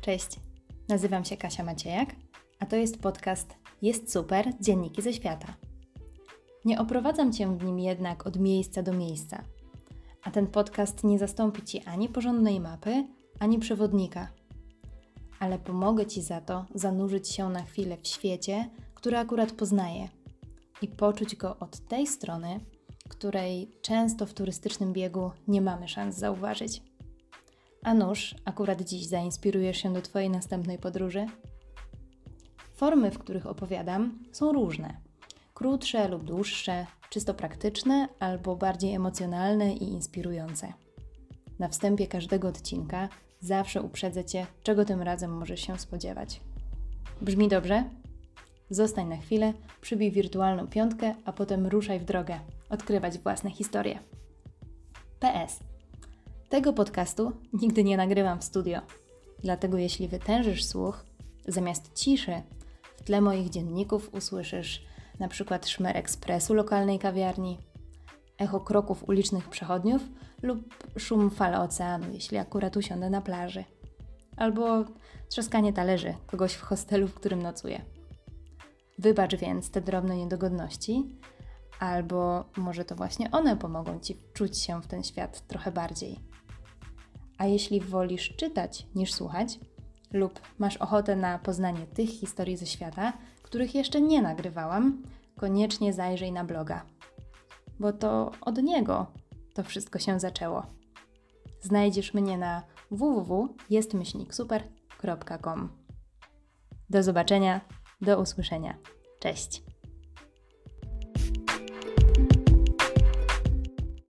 Cześć, nazywam się Kasia Maciejak, a to jest podcast Jest Super Dzienniki ze Świata. Nie oprowadzam Cię w nim jednak od miejsca do miejsca, a ten podcast nie zastąpi Ci ani porządnej mapy, ani przewodnika, ale pomogę Ci za to zanurzyć się na chwilę w świecie, który akurat poznaję i poczuć go od tej strony, której często w turystycznym biegu nie mamy szans zauważyć. A nuż, akurat dziś zainspirujesz się do Twojej następnej podróży? Formy, w których opowiadam, są różne. Krótsze lub dłuższe, czysto praktyczne albo bardziej emocjonalne i inspirujące. Na wstępie każdego odcinka zawsze uprzedzę Cię, czego tym razem możesz się spodziewać. Brzmi dobrze? Zostań na chwilę, przybij wirtualną piątkę, a potem ruszaj w drogę, odkrywać własne historie. PS. Tego podcastu nigdy nie nagrywam w studio. Dlatego jeśli wytężysz słuch, zamiast ciszy, w tle moich dzienników usłyszysz na przykład szmer ekspresu lokalnej kawiarni, echo kroków ulicznych przechodniów lub szum fal oceanu, jeśli akurat usiądę na plaży. Albo trzaskanie talerzy kogoś w hostelu, w którym nocuję. Wybacz więc te drobne niedogodności, albo może to właśnie one pomogą Ci wczuć się w ten świat trochę bardziej. A jeśli wolisz czytać niż słuchać, lub masz ochotę na poznanie tych historii ze świata, których jeszcze nie nagrywałam, koniecznie zajrzyj na bloga, bo to od niego to wszystko się zaczęło. Znajdziesz mnie na www.jestmyślniksuper.com. Do zobaczenia, do usłyszenia. Cześć!